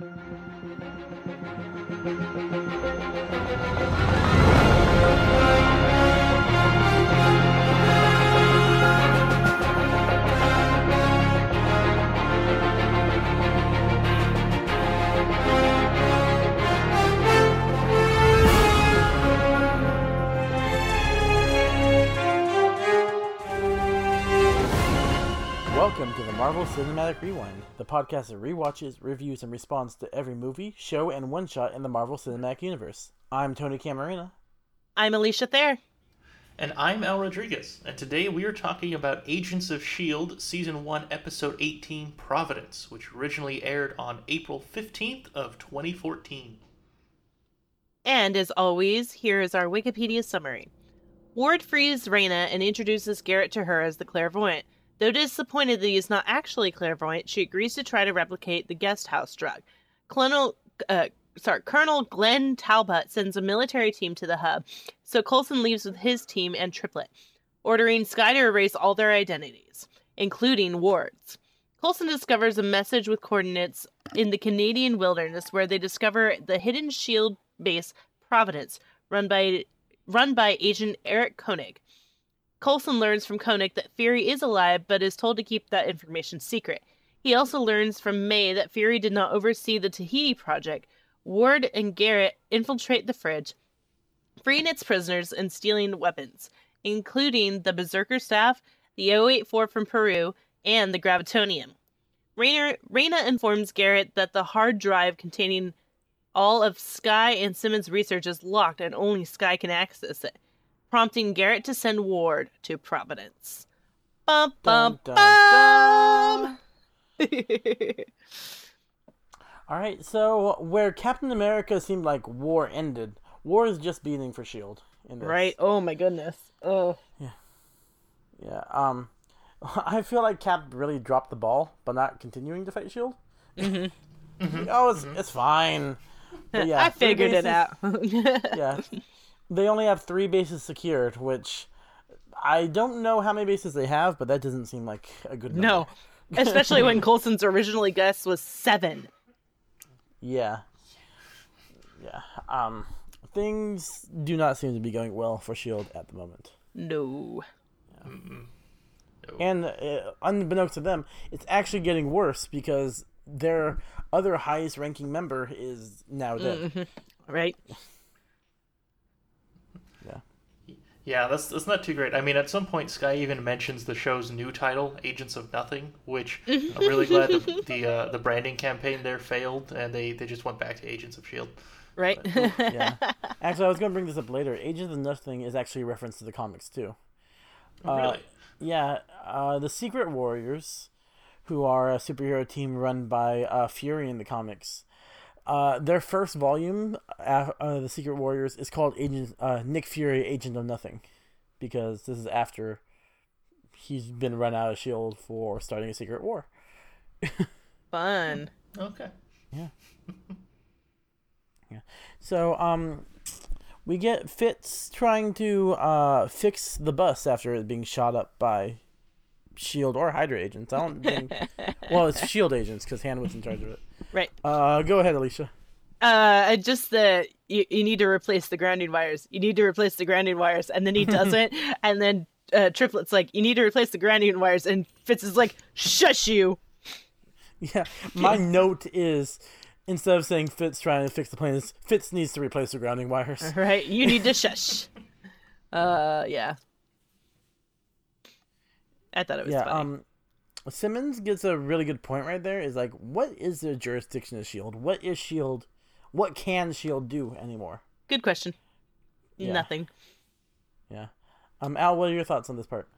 Thank you. Welcome to the Marvel Cinematic Rewind, the podcast that rewatches, reviews, and responds to every movie, show, and one shot in the Marvel Cinematic Universe. I'm Tony Camarina. I'm Alicia Thayer. And I'm Al Rodriguez, and today we are talking about Agents of S.H.I.E.L.D. Season 1, Episode 18, Providence, which originally aired on April 15th of 2014. And as always, here is our Wikipedia summary. Ward frees Raina and introduces Garrett to her as the clairvoyant. Though disappointed that he is not actually clairvoyant, she agrees to try to replicate the guest house drug. Colonel, uh, sorry, Colonel Glenn Talbot sends a military team to the hub, so Coulson leaves with his team and Triplett, ordering Skye to erase all their identities, including Ward's. Coulson discovers a message with coordinates in the Canadian wilderness where they discover the hidden shield base Providence, run by run by Agent Eric Koenig. Coulson learns from Koenig that Fury is alive, but is told to keep that information secret. He also learns from May that Fury did not oversee the Tahiti project. Ward and Garrett infiltrate the fridge, freeing its prisoners and stealing weapons, including the Berserker staff, the 084 from Peru, and the Gravitonium. Raina, Raina informs Garrett that the hard drive containing all of Skye and Simmons' research is locked and only Skye can access it prompting Garrett to send Ward to Providence. Bum bum Dun, dun, bum. All right, so where Captain America seemed like war ended, war is just beating for Shield. In this. right? Oh my goodness. Oh. Yeah. Yeah. Um, I feel like Cap really dropped the ball by not continuing to fight Shield. Mm-hmm. oh, it's it's fine. But yeah, I figured it out. yeah. They only have three bases secured, which I don't know how many bases they have, but that doesn't seem like a good number. no. Especially when Coulson's originally guess was seven. Yeah. Yeah. Um things do not seem to be going well for Shield at the moment. No. No. And uh, unbeknownst to them, it's actually getting worse because their other highest ranking member is now dead. Right? Yeah. Yeah, that's, that's not too great. I mean, at some point, Skye even mentions the show's new title, Agents of Nothing, which I'm really glad the the, uh, the branding campaign there failed, and they, they just went back to Agents of S.H.I.E.L.D. Right? Yeah. actually, I was going to bring this up later. Agents of Nothing is actually a reference to the comics too. Oh, really? Yeah, uh, the Secret Warriors, who are a superhero team run by uh, Fury in the comics. Uh, their first volume, uh, uh, the Secret Warriors, is called Agent uh, Nick Fury, Agent of Nothing, because this is after he's been run out of Shield for starting a secret war. Fun. Okay. Yeah. yeah. So, um, we get Fitz trying to uh, fix the bus after it being shot up by Shield or Hydra agents. I don't think. well, it's Shield agents because Hanwood's in charge of it. Right. Uh, go ahead, Alicia. Uh, just the you, you need to replace the grounding wires. You need to replace the grounding wires, and then he doesn't, and then uh, Triplett's like, you need to replace the grounding wires, and Fitz is like, shush you. Yeah, my note is instead of saying Fitz trying to fix the plane, Fitz needs to replace the grounding wires. Right? You need to shush. Uh, yeah. I thought it was yeah. funny. Um, Simmons gets a really good point right there. Is like, what is the jurisdiction of Shield? What is Shield? What can Shield do anymore? Good question. yeah. Nothing. Yeah. Um, Al, what are your thoughts on this part?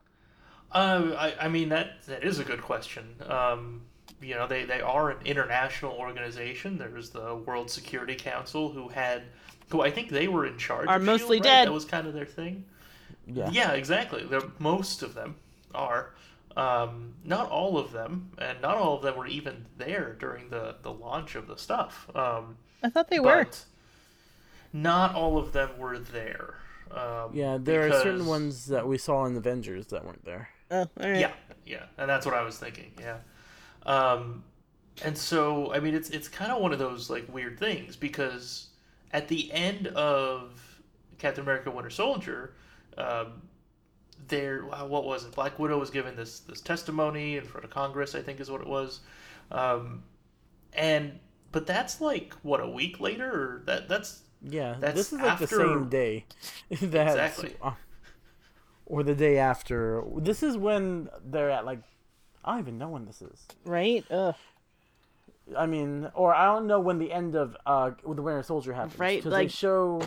Uh, I, I mean that that is a good question. Um, you know, they, they are an international organization. There's the World Security Council, who had, who I think they were in charge. Are of mostly SHIELD, right? dead. That was kind of their thing. Yeah. Yeah, exactly. They're, most of them are. Um, not all of them, and not all of them were even there during the, the launch of the stuff. Um, I thought they were. not all of them were there. Um, Yeah, there are certain ones that we saw in Avengers that weren't there. Oh, all right. Yeah, yeah, and that's what I was thinking. Yeah, um, and so I mean it's it's kind of one of those like weird things because at the end of Captain America: Winter Soldier, um, there what was it? Black Widow was given this this testimony in front of Congress, I think is what it was, um, and but that's like what a week later, or that that's Yeah, That's this is like the same day. that Exactly. or the day after. This is when they're at like I don't even know when this is. Right? Ugh. I mean, or I don't know when the end of uh the Winter Soldier happens. Right, Because they like- show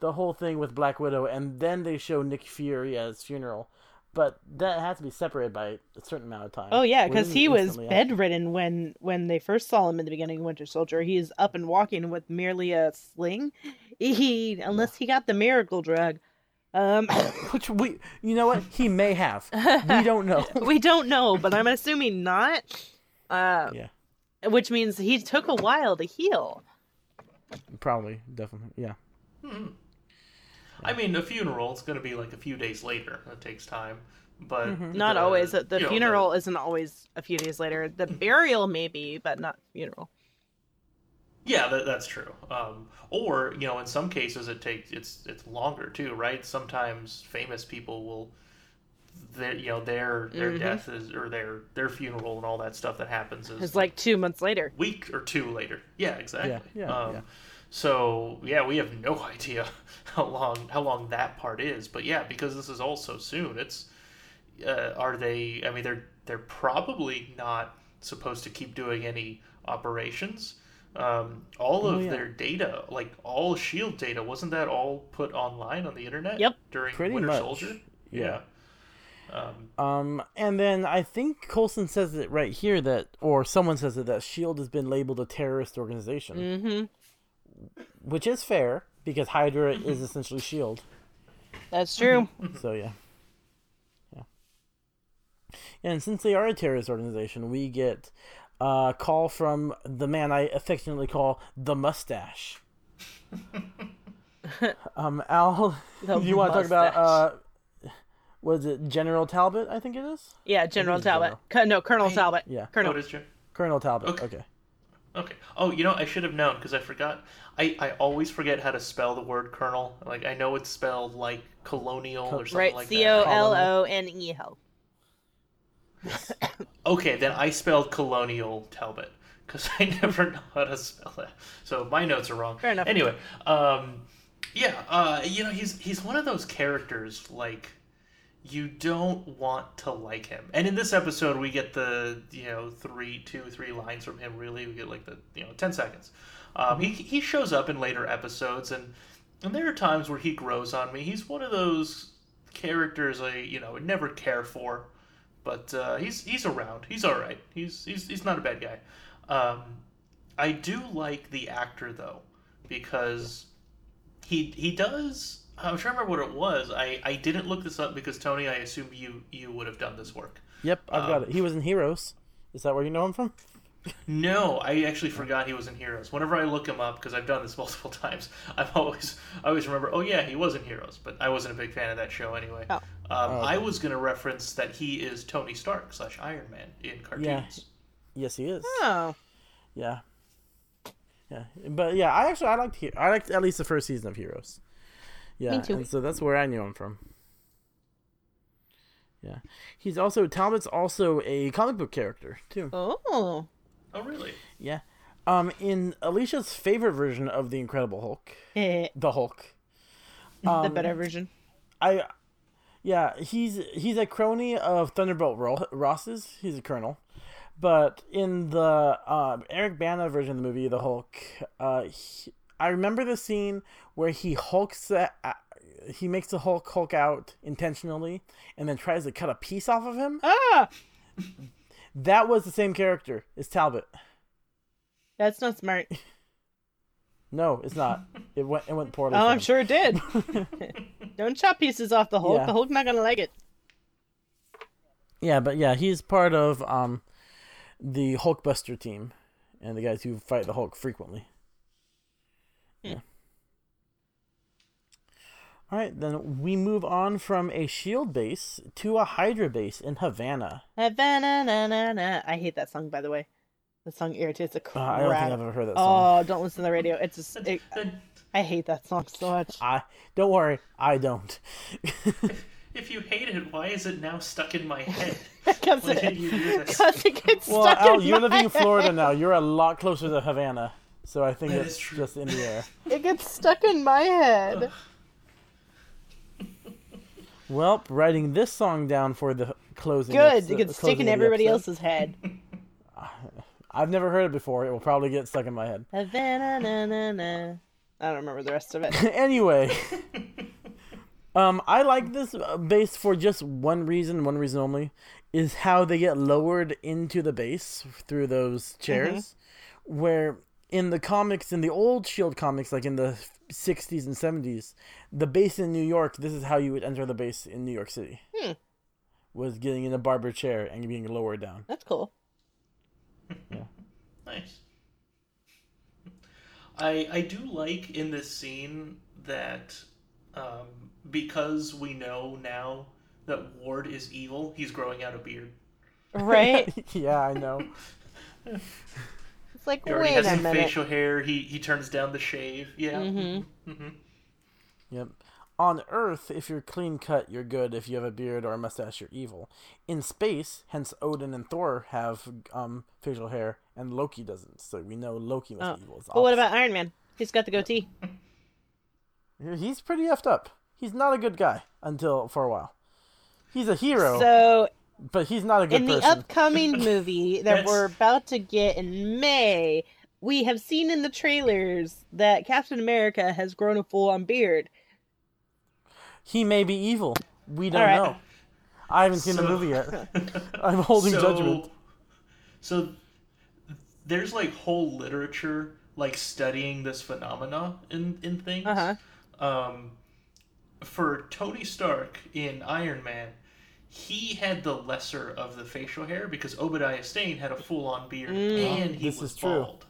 the whole thing with Black Widow, and then they show Nick Fury at his funeral. But that has to be separated by a certain amount of time. Oh yeah, because he was instantly after? bedridden when when they first saw him in the beginning of Winter Soldier. He is up and walking with merely a sling. He unless he got the miracle drug. Um, Which we, you know what? He may have. We don't know. we don't know, but I'm assuming not. Uh, yeah, which means he took a while to heal. probably, definitely. Yeah. I mean a funeral. It's going to be like a few days later. That takes time, but Mm-hmm. Not the- always. The you know, funeral isn't always a few days later. The burial maybe, but not funeral. Yeah, that, that's true. Um, or you know, in some cases, it takes it's it's longer too, right? Sometimes famous people will, their you know their their Mhm. death is or their their funeral and all that stuff that happens is It's like two months later. week or two later. Yeah, exactly. yeah, um, yeah. So yeah, we have no idea how long how long that part is, but yeah, because this is all so soon, it's uh, are they? I mean, they're they're probably not supposed to keep doing any operations. Um, all of Oh, yeah. their data, like all Shield data, wasn't that all put online on the internet? Yep. During Pretty Winter much, Soldier. yeah. Um, Um, and then I think Coulson says it right here that, or someone says it that Shield has been labeled a terrorist organization, Mm-hmm. Which is fair because Hydra is essentially Shield. That's true. So yeah, yeah. And since they are a terrorist organization, we get a call from the man I affectionately call the Mustache. um, Al, The do you want to talk about uh, was it General Talbot? I think it is yeah, General it's Talbot. Co- no, Colonel I- Talbot. Yeah. Colonel. what is your Colonel Talbot. Okay. okay. Okay. Oh, you know, I should have known because I forgot. I, I always forget how to spell the word colonel. Like I know it's spelled like colonial or something right. like C O that. L O N E L. Okay, then I spelled colonial Talbot because I never know how to spell that. So my notes are wrong. Fair enough. Anyway, um, yeah, uh, you know, he's he's one of those characters like you don't want to like him. And in this episode, we get the you know three, two, three lines from him. Really, we get like the you know ten seconds. Um, he he shows up in later episodes, and and there are times where he grows on me. He's one of those characters I you know would never care for, but uh, he's he's around. He's all right. He's he's he's not a bad guy. Um, I do like the actor though because he he does. I'm trying to remember what it was. I, I didn't look this up because Tony, I assume you you would have done this work. Yep, I've got Um, it. He was in Heroes. Is that where you know him from? No, I actually forgot he was in Heroes. Whenever I look him up, because I've done this multiple times, I've always I always remember. Oh yeah, he was in Heroes, but I wasn't a big fan of that show anyway. Oh. Um, Oh, okay. I was going to reference that he is Tony Stark slash Iron Man in cartoons. Yes, he is. Oh. Yeah. Yeah, but yeah, I actually I liked He- I liked at least the first season of Heroes. Yeah, too. and so that's where I knew him from. Yeah, he's also Talbot's also a comic book character too. Oh. Oh really? Yeah, um, in Alicia's favorite version of the Incredible Hulk, Eh, the Hulk, the Um, better version. I, yeah, he's he's a crony of Thunderbolt Ro- Ross's. He's a colonel, but in the um, Eric Bana version of the movie, the Hulk, uh, he, I remember the scene where he hulks that. he makes the Hulk Hulk out intentionally, and then tries to cut a piece off of him. Ah, That was the same character as Talbot. that's not smart. No, it's not. It went it went poorly. Oh, I'm sure it did. Don't chop pieces off the Hulk. Yeah. The Hulk's not gonna like it. Yeah, but yeah, he's part of um the Hulkbuster team and the guys who fight the Hulk frequently. Yeah. All right, then we move on from a Shield base to a Hydra base in Havana. Havana, na, na, na. I hate that song, by the way. The song irritates the Uh, crap. I don't think I've ever heard that song. Oh, don't listen to the radio. It's just, it, I hate that song so much. I don't worry, I don't. if you hate it, why is it now stuck in my head? Because Why did you do this? it gets well, stuck Al, in you're my living in. Florida now. You're a lot closer to Havana, so I think That it's just in the air. It gets stuck in my head. Well, writing this song down for the closing. Good. It gets stuck in everybody episode. else's head. I've never heard it before. It will probably get stuck in my head. Havana, na, na, na. I don't remember the rest of it. anyway, um, I like this uh, bass for just one reason, one reason only, is how they get lowered into the bass through those chairs. Where in the comics, in the old Shield comics, like in the '60s and '70s, the base in New York, this is how you would enter the base in New York City. Hmm. Was getting in a barber chair and being lowered down. That's cool. Yeah. Nice. I I do like in this scene that um, because we know now that Ward is evil, he's growing out a beard. Right? yeah, I know. It's like, He already wait has a some minute. facial hair. He he turns down the shave. Yeah. Mm-hmm. Mm-hmm. Yep. On Earth, if you're clean cut, you're good. If you have a beard or a mustache, you're evil. In space, hence Odin and Thor have um, facial hair, and Loki doesn't. So we know Loki must Oh. be evil. It's But what about Iron Man? He's got the goatee. He's pretty effed up. He's not a good guy until for a while. He's a hero, So, but he's not a good person. in the upcoming movie that That's- we're about to get in May, we have seen in the trailers that Captain America has grown a full on beard. He may be evil. We don't All right. know. I haven't seen the movie yet. I'm holding so, judgment. So there's like whole literature like studying this phenomena in in things. Uh huh. Um, for Tony Stark in Iron Man, he had the lesser of the facial hair because Obadiah Stane had a full on beard and he This was is true. bald.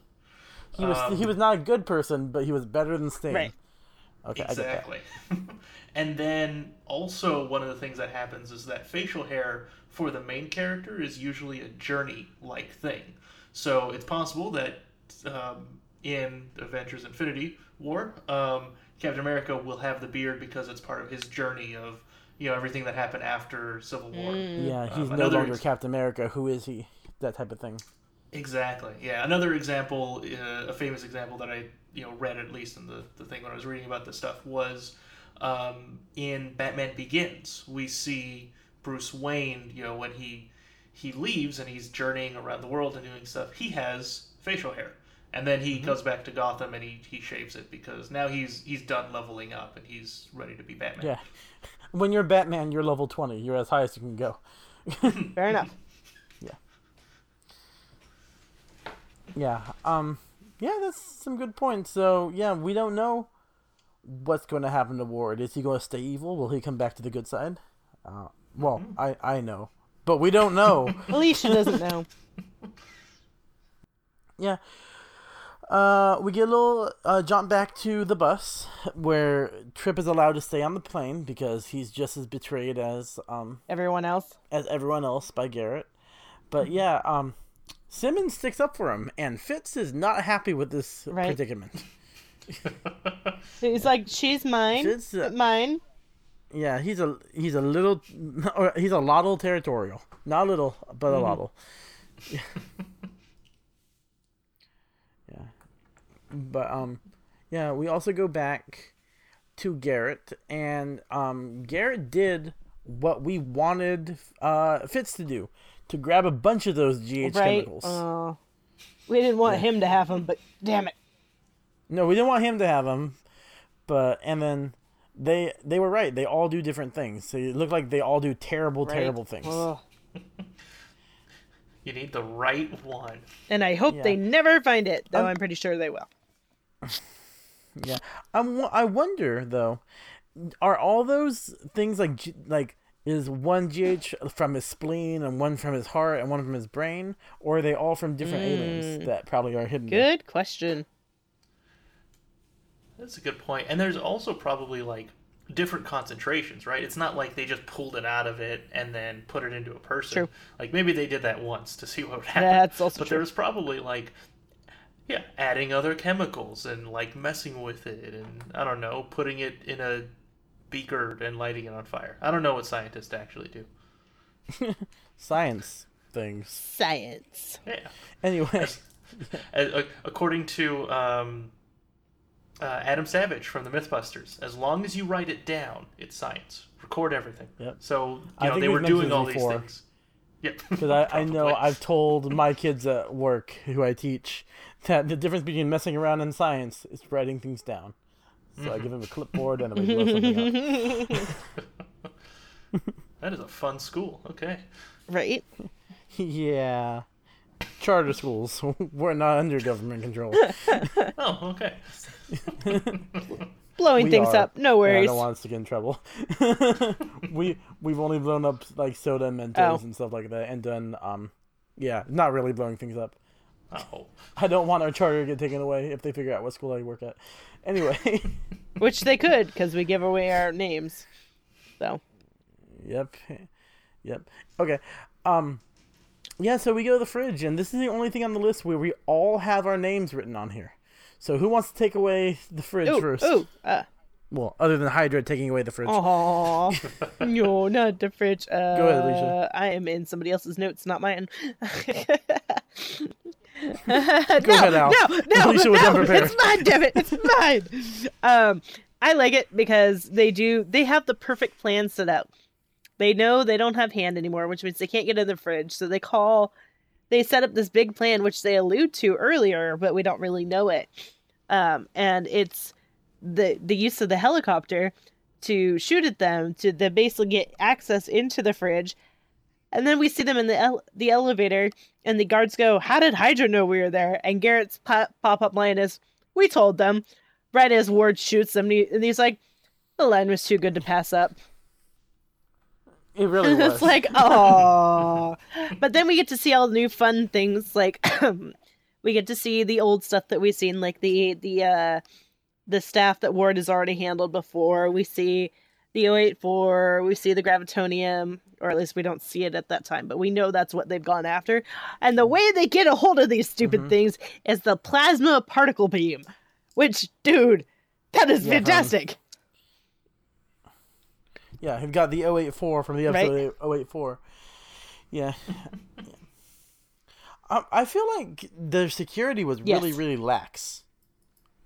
He was um, he was not a good person, but he was better than Stane. Right. Okay, I get that. Exactly. and then also one of the things that happens is that facial hair for the main character is usually a journey like thing. So it's possible that um, in Avengers Infinity War, um, Captain America will have the beard because it's part of his journey of you know everything that happened after Civil War. Mm. Yeah, he's Um, no longer ex- Captain America. Who is he? That type of thing. Exactly. Yeah. Another example, uh, a famous example that I you know read at least in the, the thing when I was reading about this stuff was um, in Batman Begins. We see Bruce Wayne. You know when he he leaves and he's journeying around the world and doing stuff. He has facial hair, and then he goes back to Gotham and he, he shaves it because now he's he's done leveling up and he's ready to be Batman. Yeah. When you're Batman, you're level 20. You're as high as you can go. Fair enough. Yeah. Um. Yeah, that's some good points. So yeah, we don't know what's going to happen to Ward. Is he going to stay evil? Will he come back to the good side? Uh, well, I I know, but we don't know. Alicia doesn't know. yeah. Uh, we get a little uh, jump back to the bus where Trip is allowed to stay on the plane because he's just as betrayed as um Everyone else. as everyone else by Garrett. But yeah, um, Simmons sticks up for him, and Fitz is not happy with this Right. predicament. He's like, she's mine, Fitz, uh, mine. yeah, he's a he's a little, or he's a lottle territorial, not a little, but a lottle. yeah, but um, yeah, we also go back to Garrett, and um, Garrett did what we wanted uh Fitz to do, to grab a bunch of those GH right? chemicals. Uh, we didn't want him to have them, but damn it. No, we didn't want him to have them, but and then they they were right. They all do different things. So it looked like they all do terrible, Right? terrible things. Ugh. You need the right one. And I hope Yeah. they never find it, though Um, I'm pretty sure they will. Yeah, I'm. I wonder though, are all those things like like is one GH from his spleen and one from his heart and one from his brain, or are they all from different aliens hmm. that probably are hidden? there? Good question. That's a good point. And there's also probably like different concentrations, right? It's not like they just pulled it out of it and then put it into a person. True. Like maybe they did that once to see what would happen. That's also but true. there was probably like yeah, adding other chemicals and like messing with it and I don't know, putting it in a beaker and lighting it on fire. I don't know what scientists actually do. Science things. Science. Yeah. Anyway, As- a- according to um, uh, Adam Savage from the MythBusters, as long as you write it down, it's science. Record everything. Yep. So you know think they were doing all this these things. Yep. because I, I know I've told my kids at work who I teach that the difference between messing around and science is writing things down. So I give mm-hmm. them a clipboard and we blow something up. That is a fun school. Okay. Right? yeah. Charter schools. We're not under government control. Oh, okay. Blowing We things are. up. No Yeah, I worries. don't want us to get in trouble. we we've only blown up like soda and Mentos Oh. and stuff like that, and done um, yeah, not really blowing things up. Oh. I don't want our charter to get taken away if they figure out what school I work at. Anyway, Which they could, because we give away our names. So, yep, yep. Okay, um, yeah. So we go to the fridge, and this is the only thing on the list where we all have our names written on here. So who wants to take away the fridge ooh, first? ooh, uh, Well, other than Hydra taking away the fridge. aw, no, not the fridge. Uh, ahead, Alicia. I am in somebody else's notes, not mine. Go ahead, Al. No, no, Alicia was no, it's mine, damn it, it's mine. Um, I like it because they do. They have the perfect plan set up. They know they don't have hand anymore, which means they can't get in the fridge. So they call. They set up this big plan, which they allude to earlier, but we don't really know it. Um, and it's the the use of the helicopter to shoot at them to the basically get access into the fridge. And then we see them in the ele- the elevator, and the guards go, "How did Hydra know we were there?" And Garrett's pop up line is, "We told them." Right as Ward shoots them, and, and he's like, "The line was too good to pass up." It really was. it's like, oh. but then we get to see all new fun things. Like, we get to see the old stuff that we've seen, like the the uh the staff that Ward has already handled before. We see the 084. We see the gravitonium, or at least we don't see it at that time, but we know that's what they've gone after. And the way they get a hold of these stupid Mhm. things is the plasma particle beam, which, dude, that is Yeah, um, fantastic. Yeah, we've got the 084 from the Right. episode 084. Yeah. I, I feel like their security was really, Yes. really lax.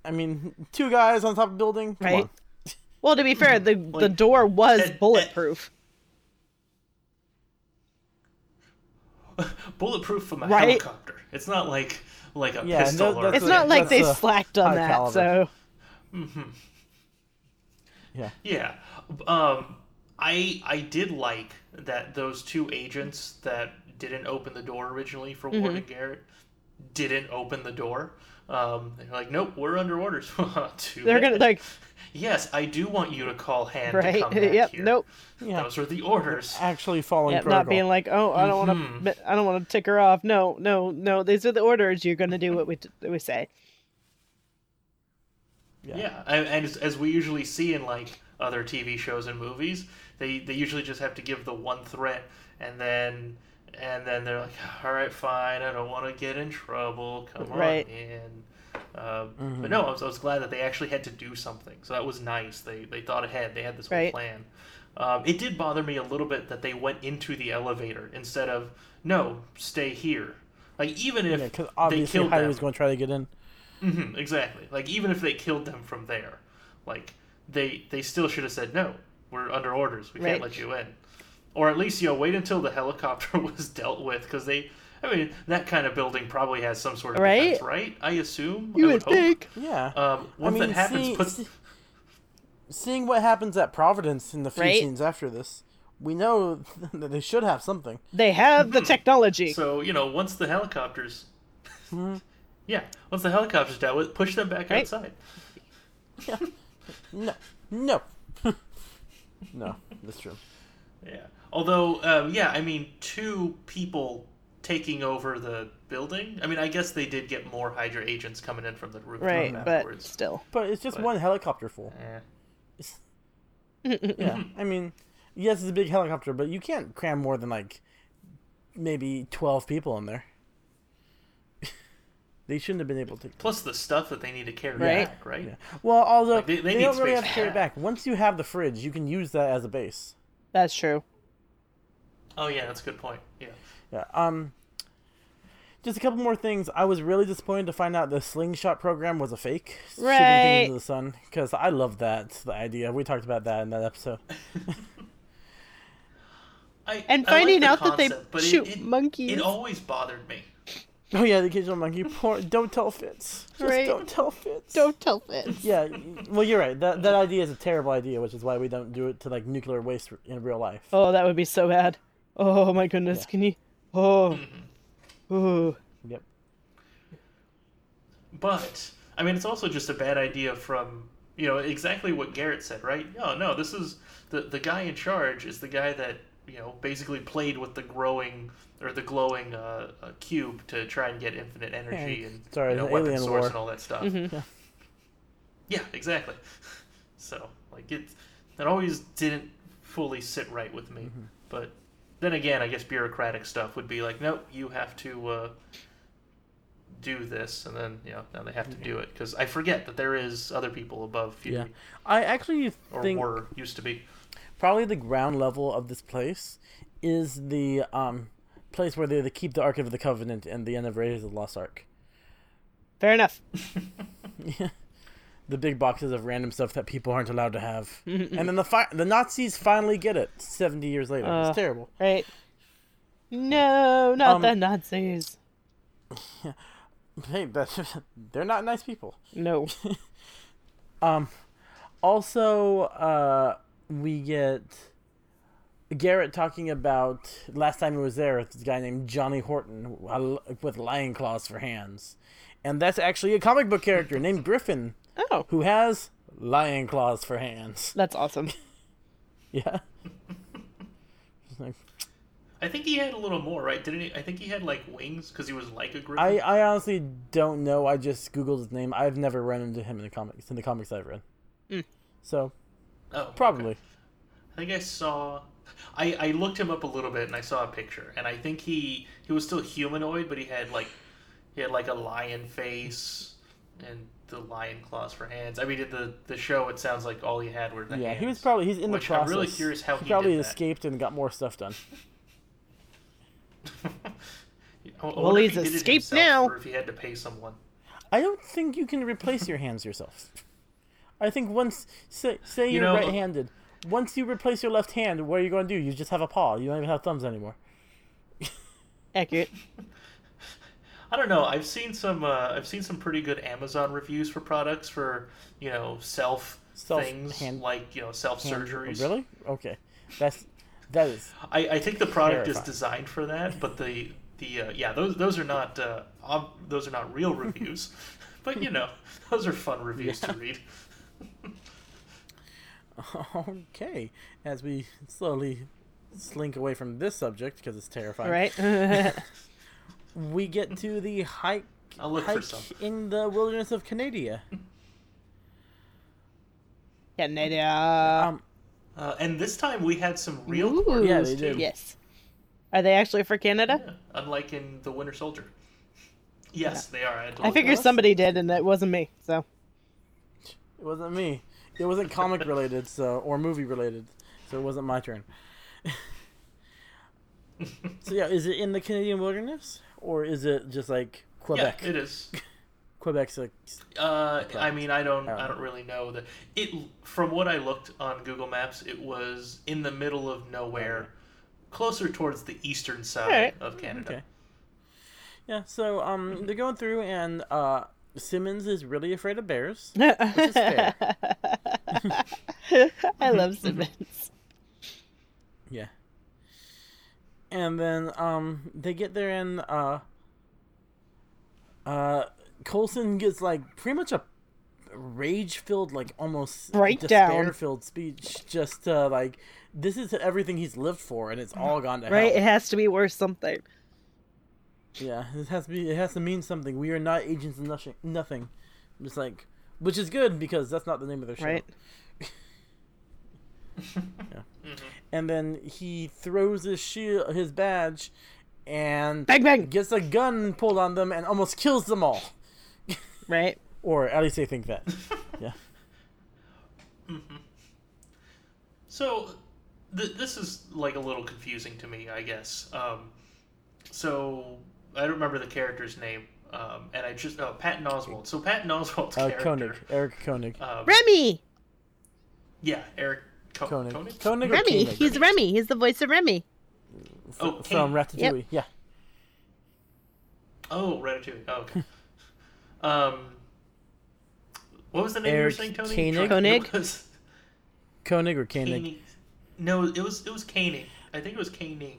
I mean, two guys on top of a building. Come Right. on. Well, to be fair, the the door was Ed- Ed- bulletproof. Bulletproof from a Right. helicopter. It's not like like a Yeah, pistol no, or that's It's a- not like they slacked on that, caliber. so Yeah. Yeah. Um I I did like that those two agents that didn't open the door originally for Mm-hmm. Ward and Garrett didn't open the door. Um, they're like, nope, we're under orders. They're gonna like Yes, I do want you to call hand to come back yep. here. Nope. Yeah. Those are the orders. Actually following Yep. protocol. Not being like, oh, I don't want Mhm. to. I don't want to tick her off. No, no, no. These are the orders. You're gonna do what we t- we say. Yeah, and, and as, as we usually see in like other TV shows and movies, they they usually just have to give the one threat, and then and then they're like, all right, fine, I don't want to get in trouble. Come Right. on in. Um, Mm-hmm. But no, I was, I was glad that they actually had to do something, so that was nice. They they thought ahead. They had this whole Right. plan. Um, it did bother me a little bit that they went into the elevator instead of no, stay here. Like even if Yeah, because they obviously killed Heidi them, was going to try to get in. hmm exactly. Like even if they killed them from there, like they they still should have said no. We're under orders. We Right. can't let you in. Or at least you know wait until the helicopter was dealt with because they. I mean that kind of building probably has some sort of Right? defense, right? I assume. You I would hope. think. Yeah. Um, once I mean, that happens, see- put see- seeing what happens at Providence in the few Right? scenes after this, we know that they should have something. They have the technology. so you know once the helicopters. Mm-hmm. Yeah, once the helicopters dealt with, push them back Right? outside. No, no, no. That's true. Yeah. Although, um, yeah, I mean, two people taking over the building. I mean, I guess they did get more Hydra agents coming in from the rooftop right, but still. But it's just But- one helicopter full. Eh. yeah, I mean, yes, it's a big helicopter, but you can't cram more than like maybe twelve people in there. They shouldn't have been able to. Plus the stuff that they need to carry Right. back, right? Yeah. Well, although Like, they- they, they need don't really have to carry it back. Once you have the fridge, you can use that as a base. That's true. Oh yeah, that's a good point. Yeah. Yeah. Um. Just a couple more things. I was really disappointed to find out the slingshot program was a fake. Shooting Right. things into the sun, because I love that the idea. We talked about that in that episode. I, And I like finding the out that they shoot it, it, monkeys. It always bothered me. Oh yeah, the occasional monkey. Poor, don't tell Fitz. Just Right. don't tell Fitz. Don't tell Fitz. Yeah. Well, you're right. That that idea is a terrible idea, which is why we don't do it to like nuclear waste in real life. Oh, that would be so bad. Oh my goodness, Yeah. can you? Oh. Mm-hmm. Ooh. Yep. But I mean, it's also just a bad idea from you know exactly what Garrett said, right? No, no, this is the the guy in charge is the guy that you know basically played with the growing or the glowing uh, uh, cube to try and get infinite energy Yeah, and sorry, you know, weapon alien source war. and all that stuff. Mhm. Yeah. Yeah, exactly. So like it, that always didn't fully sit right with me. Mm-hmm. But then again, I guess bureaucratic stuff would be like, nope, you have to uh, do this, and then you know now they have to do it because I forget that there is other people above Fury Yeah. I actually or were used to be. Probably the ground level of this place is the um place where they, they keep the Ark of the Covenant and the end of Raiders of the Lost Ark. Fair enough. The big boxes of random stuff that people aren't allowed to have. and then the fi- the Nazis finally get it 70 years later. Uh. it's terrible. Right. No, not Um, the Nazis. Hey, that, they're not nice people. No. Um, also, uh, we get Garrett talking about last time he was there. With this guy named Johnny Horton uh, with lion claws for hands, and that's actually a comic book character named Griffin Oh, who has lion claws for hands. that's awesome. Yeah. Like- I think he had a little more, right? Didn't he? I think he had like wings because he was like a griffin. I, I honestly don't know. I just googled his name. I've never run into him in the comics in the comics I've read. Mm. So oh, okay. probably. I think I saw. I, I looked him up a little bit and I saw a picture and I think he he was still humanoid, but he had like he had like a lion face and the lion claws for hands. I mean, in the the show, it sounds like all he had were the Yeah, hands. he was probably he's in the which I'm really curious how he probably did that. escaped and got more stuff done. Well, he's he escaped now. or if he had to pay someone. I don't think you can replace your hands yourself. I think once say say You you're know- right-handed, once you replace your left hand, what are you going to do? You just have a paw. You don't even have thumbs anymore. Accurate. I don't know. I've seen some. Uh, I've seen some pretty good Amazon reviews for products for you know self, Self- things hand- like you know self Hand- surgeries. Really? Okay. That's that is I, I think the product is designed for that, but the the uh, yeah those those are not uh, ob- those are not real reviews, but you know those are fun reviews to read. Okay. As we slowly slink away from this subject because it's terrifying. Right. We get to the hike I'll look for hike some. in the wilderness of Canada. Canada. Um, Uh, and this time we had some real Ooh. corgis Yeah, they too. Yes. Are they actually for Canada? Yeah, unlike in the Winter Soldier. Yes, they are. I, had I look figure somebody did, and it wasn't me. So It wasn't me. It wasn't comic related, so or movie related, so it wasn't my turn. so yeah, is it in the Canadian wilderness or is it just like Quebec? Yeah, Quebec? it is. Quebec's like Uh, I mean, I don't, Oh. I don't really know that it. From what I looked on Google Maps, it was in the middle of nowhere, closer towards the eastern side Alright. of Canada. okay. Yeah, so um, they're going through and uh, Simmons is really afraid of bears. is fair. I love Simmons. Yeah. And then um they get there and uh uh Coulson gets like pretty much a rage filled like almost Breakdown. despair filled speech just uh like this is everything he's lived for and it's all gone to Right? It has to be worth something. Yeah, it has to be it has to mean something. We are not agents of nothing nothing. Just like which is good because that's not the name of their show. Right? yeah. And then he throws his shield, his badge, and Bang bang. gets a gun pulled on them and almost kills them all. Right. Or at least they think that. yeah. So, th- this is like a little confusing to me, I guess. Um, so, I don't remember the character's name, um, and I just oh Patton Oswalt. So Patton Oswalt's Uh, character, Koenig, Eric Koenig. um, Remy. yeah, Eric Co- Koenig. Koenig? Koenig Remy. Koenig? He's Remy. He's the voice of Remy. Oh, from Kane. Ratatouille. Yeah. Oh, Ratatouille. Oh, okay. um, what was the name Eric you were saying, Tony? Koenig? Koenig? Was Koenig or Koenig. Koenig. No, it was it was Koenig. I think it was Koenig.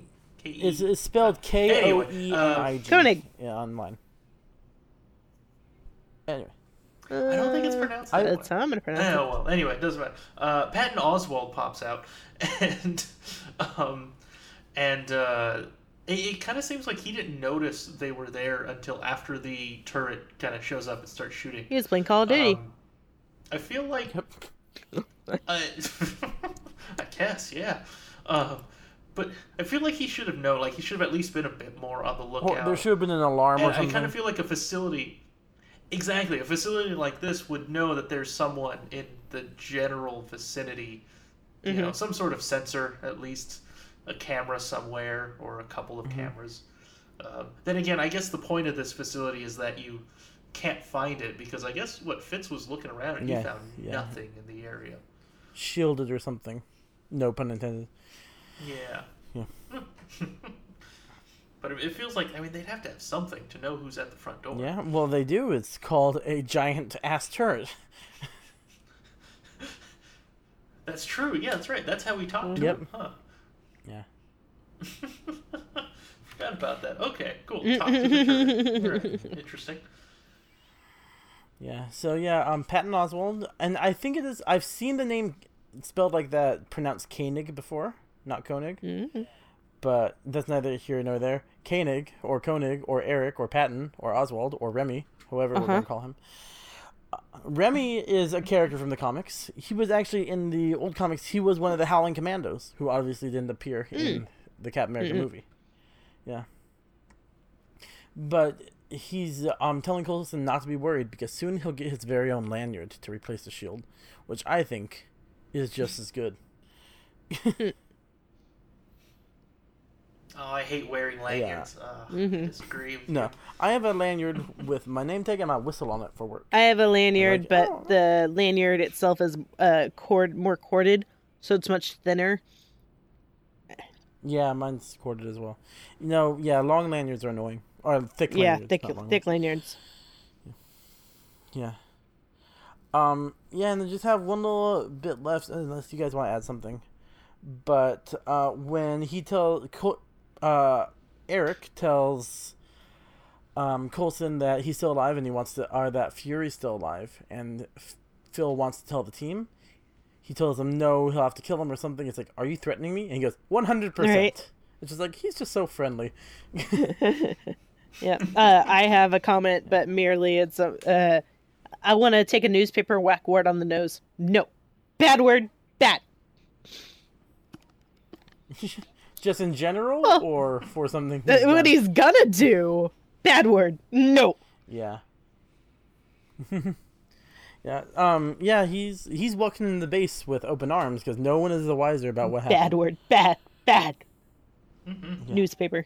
K E. It's, it's spelled K O E N I G. Koenig. Yeah, online. Anyway, I don't think it's pronounced I- that way. That's how I'm gonna pronounce Oh well. Anyway, it doesn't matter. Uh, Patton Oswalt pops out, and um, and uh, it, it kind of seems like he didn't notice they were there until after the turret kind of shows up and starts shooting. He was playing Call of Duty. Um, I feel like, I, I guess, yeah. Uh, but I feel like he should have known. Like he should have at least been a bit more on the lookout. well, there should have been an alarm or And I kind of feel like a facility, exactly, a facility like this would know that there's someone in the general vicinity, you Mm-hmm. know, some sort of sensor at least, a camera somewhere or a couple Mm-hmm. of cameras. Um, then again, I guess the point of this facility is that you can't find it because I guess what Fitz was looking around and Yeah, he found yeah. nothing in the area. Shielded or something. No pun intended. Yeah. Yeah. but it it feels like I mean they'd have to have something to know who's at the front door. Yeah, well, they do. It's called a giant ass turret. That's true. Yeah, that's right. That's how we talk to Yep. him, huh? Yeah. Forgot about that. Okay, cool. Talk to the turret. Alright, Interesting. Yeah. So yeah, um, Patton Oswalt, and I think it is. I've seen the name spelled like that, pronounced Koenig before, not Koenig. Mhm. But that's neither here nor there. Koenig or Koenig or Eric or Patton or Oswalt or Remy, whoever we're Uh-huh. gonna call him. Uh, Remy is a character from the comics. He was actually in the old comics. He was one of the Howling Commandos, who obviously didn't appear in the Captain America Mm-mm. movie. Yeah. But he's um telling Coulson not to be worried because soon he'll get his very own lanyard to replace the shield, which I think is just as good. Oh, I hate wearing lanyards. Uh, Mhm. Disagree. No. I have a lanyard with my name tag and my whistle on it for work. I have a lanyard, Like, but oh. the lanyard itself is uh cord more corded, so it's much thinner. Yeah, mine's corded as well. You know, yeah, long lanyards are annoying. Or thick yeah, lanyards. thick thick lanyards. Yeah. Um. Yeah, and then just have one little bit left, unless you guys want to add something. But uh, when he tells, uh, Eric tells, um, Coulson that he's still alive and he wants to, or that Fury's still alive, and F- Phil wants to tell the team. He tells him no, he'll have to kill him or something. It's like, are you threatening me? And he goes, one hundred percent. It's just like he's just so friendly. Yeah. Uh, I have a comment, but merely it's a. Uh, I want to take a newspaper, whack Ward on the nose. No, bad Ward, bad. just in general, Well, or for something. He's what done? he's gonna do, bad Ward. No. Yeah. yeah. Um. Yeah. He's he's walking in the base with open arms because no one is the wiser about what Bad happened. Bad Ward, bad, bad. Mm-hmm. Newspaper.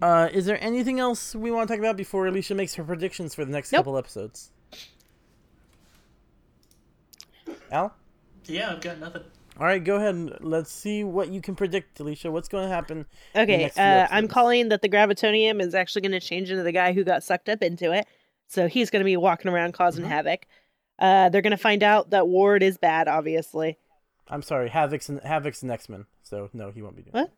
Uh, is there anything else we want to talk about before Alicia makes her predictions for the next Nope. couple episodes? Al. Yeah, I've got nothing. All right, go ahead. and Let's see what you can predict, Alicia. What's going to happen? Okay, uh, I'm calling that the gravitonium is actually going to change into the guy who got sucked up into it. So he's going to be walking around causing Mhm. havoc. Uh, they're going to find out that Ward is bad, obviously. I'm sorry, Havoc's and Havoc's an X Men, so no, he won't be doing. What?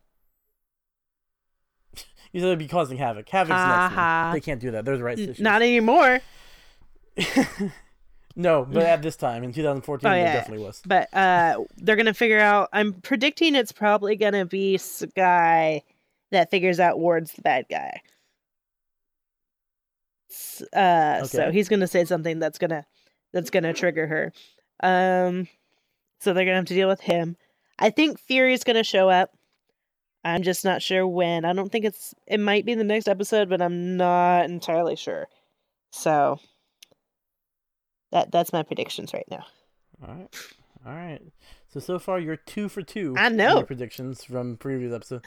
You said it'd be causing havoc. Havoc's an X Men. They can't do that. There's rights N- issues. Not anymore. no, but at this time in 2014, Oh, yeah. definitely was. But uh, they're going to figure out. I'm predicting it's probably going to be Skye that figures out Ward's the bad guy. Uh, So he's going to say something that's going to that's going to trigger her. Um, So they're gonna have to deal with him. I think Fury's gonna show up. I'm just not sure when. I don't think it's it might be the next episode, but I'm not entirely sure. So that that's my predictions right now. All right. All right. So so far you're two for two. I know. your predictions from previous episode.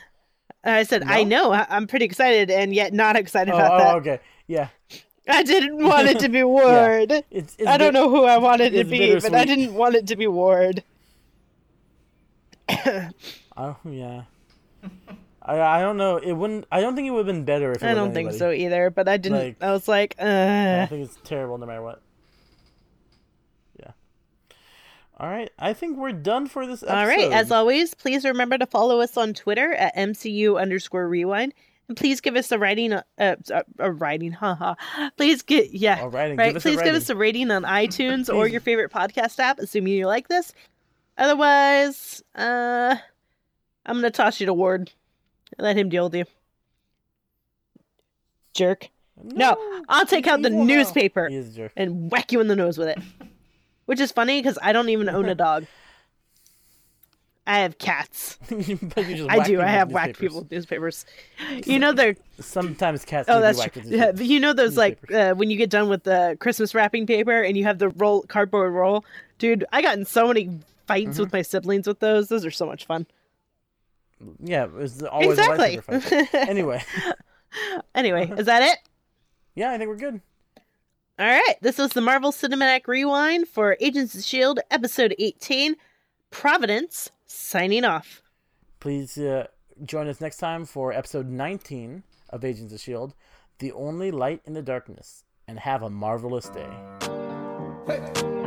I said I know. I'm pretty excited and yet not excited Oh, about oh, that. okay. Yeah. I didn't want it to be Ward. It's, it's I don't bit- know who I wanted to be, but I didn't want it to be Ward. Oh yeah. I I don't know. It wouldn't. I don't think it would have been better if. It I don't think so either, but I didn't. Like- I was like, uh. I think it's terrible no matter what. Yeah. All right. I think we're done for this episode. All right. As always, please remember to follow us on Twitter at MCU underscore rewind. And please give us a writing, uh, uh, a writing, haha. Please get, yeah. All right. Right. Give please give us a rating on iTunes or your favorite podcast app, assuming you like this. Otherwise, uh, I'm going to toss you to Ward. And let him deal with you. Jerk. No, I'll take out the newspaper He is a jerk. and whack you in the nose with it. Which is funny because I don't even own a dog. I have cats. But you just I do. I have whacked people with newspapers. You know they're Sometimes cats. oh that's whacked true. Yeah, you know those like uh, when you get done with the Christmas wrapping paper and you have the roll cardboard roll, dude. I got in so many fights Mm-hmm. with my siblings with those. Those are so much fun. Yeah, it's always exactly. a fight. anyway, anyway, is that it? yeah, I think we're good. All right. This was the Marvel Cinematic Rewind for Agents of Shield, episode 18. Providence signing off. Please uh, join us next time for episode 19 of Agents of S.H.I.E.L.D., The Only Light in the Darkness, and have a marvelous day. Havana,